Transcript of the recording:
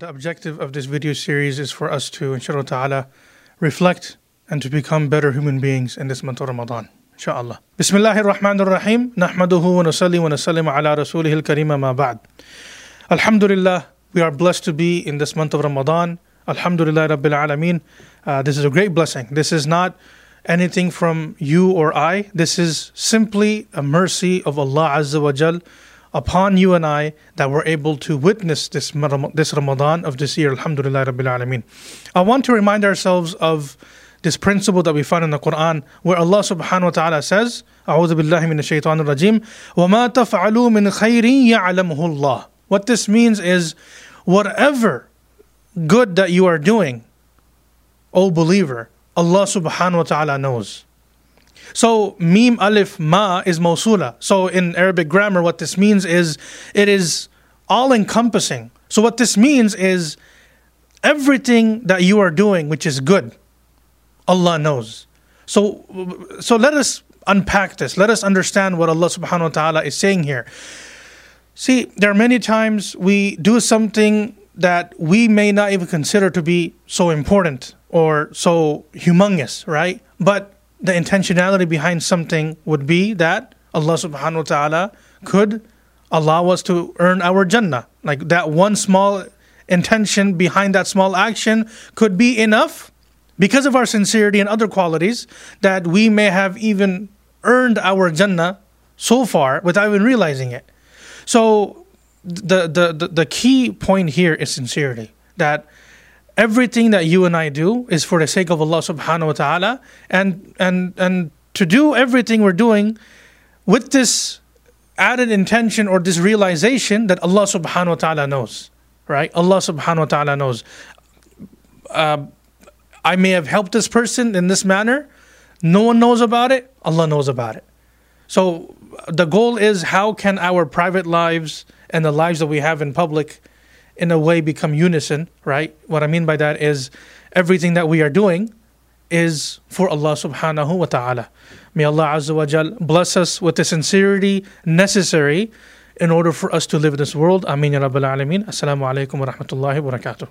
The objective of this video series is for us to, inshallah ta'ala, reflect and to become better human beings in this month of Ramadan. Inshallah. Bismillahir Rahmanir Rahim. Nahmaduhu wa nusalli wa nusallim ala rasulihil karima ma ba'd. Alhamdulillah, we are blessed to be in this month of Ramadan. Alhamdulillah Rabbil Alameen. Uh, this is a great blessing. This is not anything from you or I. This is simply a mercy of Allah Azza wa Jal upon you and I that we're able to witness this, this Ramadan of this year. Alhamdulillah Rabbil Alameen. I want to remind ourselves of this principle that we find in the Quran where Allah subhanahu wa ta'ala says, أعوذ بالله من الشيطان الرجيم وما تفعلوا من خير يعلمه الله. What this means is whatever good that you are doing, O believer, Allah subhanahu wa ta'ala knows. So mim alif ma is mawsula. So in Arabic grammar, what this means is it is all encompassing. So what this means is everything that you are doing which is good, Allah knows. So so let us unpack this. Let us understand what Allah subhanahu wa ta'ala is saying here. See, there are many times we do something that we may not even consider to be so important or so humongous, right? But the intentionality behind something would be that Allah subhanahu wa ta'ala could allow us to earn our Jannah. Like that one small intention behind that small action could be enough because of our sincerity and other qualities that we may have even earned our Jannah so far without even realizing it. So the the the, the key point here is sincerity. That everything that you and I do is for the sake of Allah subhanahu wa ta'ala. And and and to do everything we're doing with this added intention or this realization that Allah subhanahu wa ta'ala knows right? Allah subhanahu wa ta'ala knows. Uh, I may have helped this person in this manner. No one knows about it. Allah knows about it. So the goal is how can our private lives and the lives that we have in public in a way become unison, right? What I mean by that is everything that we are doing is for Allah subhanahu wa ta'ala. May Allah Azza wa Jal bless us with the sincerity necessary in order for us to live in this world. Ameen ya Rabbil Alameen. Assalamu alaikum wa rahmatullahi wa barakatuh.